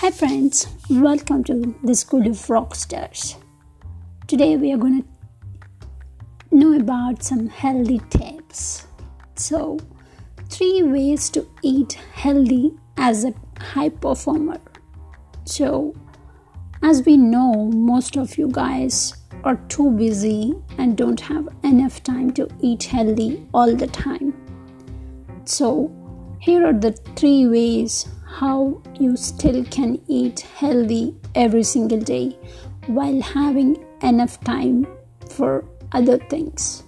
Hi, friends, welcome to the School of Rockstars. Today, we are going to know about some healthy tips. So, three ways to eat healthy as a high performer. So, as we know, most of you guys are too busy and don't have enough time to eat healthy all the time. So, here are the three ways how you still can eat healthy every single day while having enough time for other things.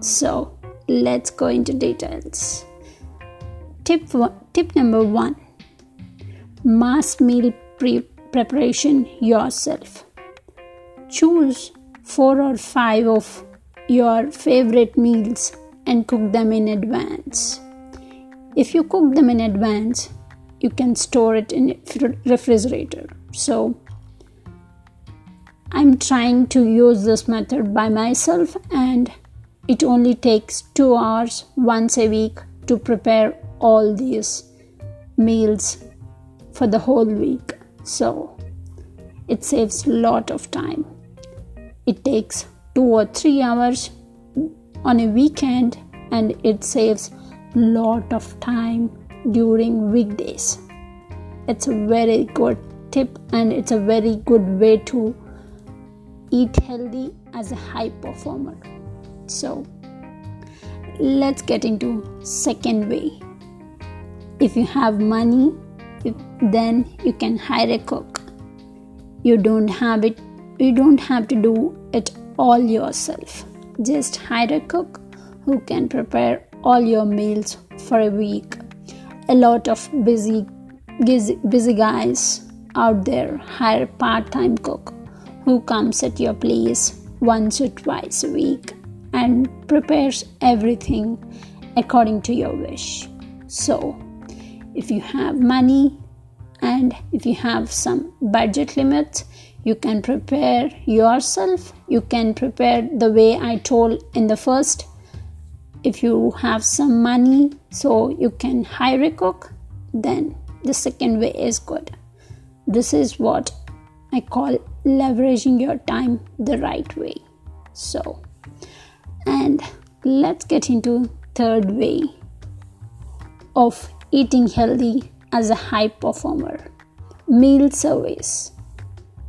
So, let's go into details. Tip, one, tip number one mass meal pre- preparation yourself. Choose four or five of your favorite meals and cook them in advance. If you cook them in advance, you can store it in refrigerator. So I'm trying to use this method by myself and it only takes 2 hours once a week to prepare all these meals for the whole week. So it saves a lot of time. It takes 2 or 3 hours on a weekend and it saves lot of time during weekdays. It's a very good tip and it's a very good way to eat healthy as a high performer. So let's get into second way. If you have money, then you can hire a cook. You don't have it you don't have to do it all yourself. Just hire a cook who can prepare all your meals for a week. A lot of busy busy guys out there hire part-time cook who comes at your place once or twice a week and prepares everything according to your wish. So, if you have money and if you have some budget limits, you can prepare yourself. You can prepare the way I told in the first if you have some money so you can hire a cook then the second way is good. This is what i call leveraging your time the right way. So and let's get into third way of eating healthy as a high performer. Meal service.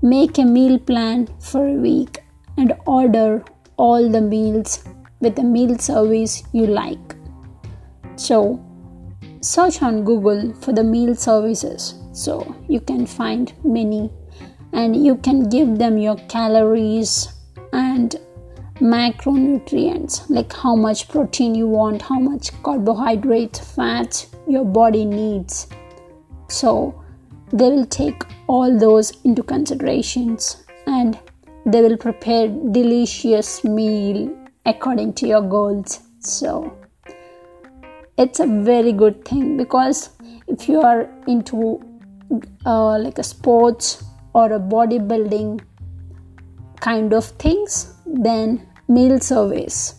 Make a meal plan for a week and order all the meals with the meal service you like. So, search on Google for the meal services so you can find many and you can give them your calories and macronutrients like how much protein you want, how much carbohydrate, fat your body needs. So, they will take all those into considerations and they will prepare delicious meal according to your goals. So it's a very good thing because if you are into uh, like a sports or a bodybuilding kind of things, then meal service.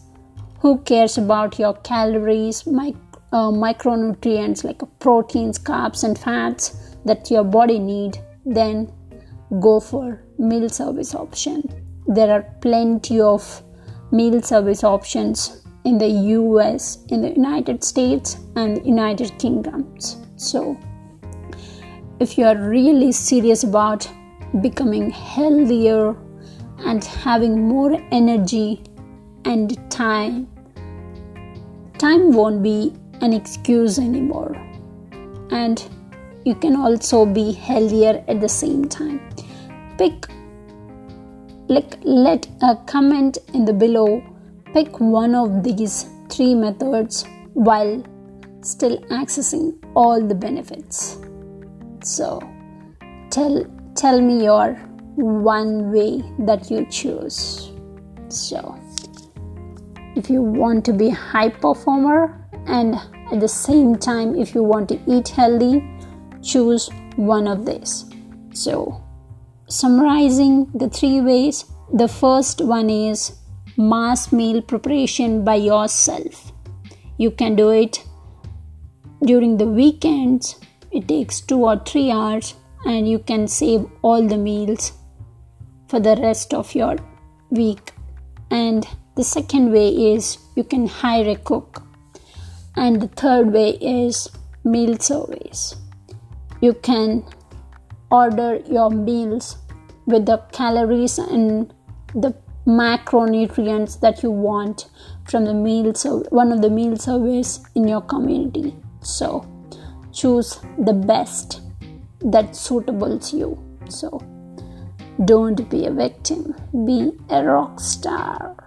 Who cares about your calories, mic- uh, micronutrients like proteins, carbs, and fats that your body need? Then go for meal service option. There are plenty of meal service options in the US, in the United States, and United Kingdoms. So, if you are really serious about becoming healthier and having more energy and time, time won't be an excuse anymore. And you can also be healthier at the same time. Pick like let a comment in the below. Pick one of these three methods while still accessing all the benefits. So tell tell me your one way that you choose. So if you want to be high performer and at the same time if you want to eat healthy choose one of these. So summarizing the three ways, the first one is mass meal preparation by yourself. You can do it during the weekends, it takes two or three hours, and you can save all the meals for the rest of your week. And the second way is you can hire a cook. And the third way is meal service. You can order your meals with the calories and the macronutrients that you want from the meal so one of the meal service in your community. So choose the best that suitables you. So don't be a victim. Be a rock star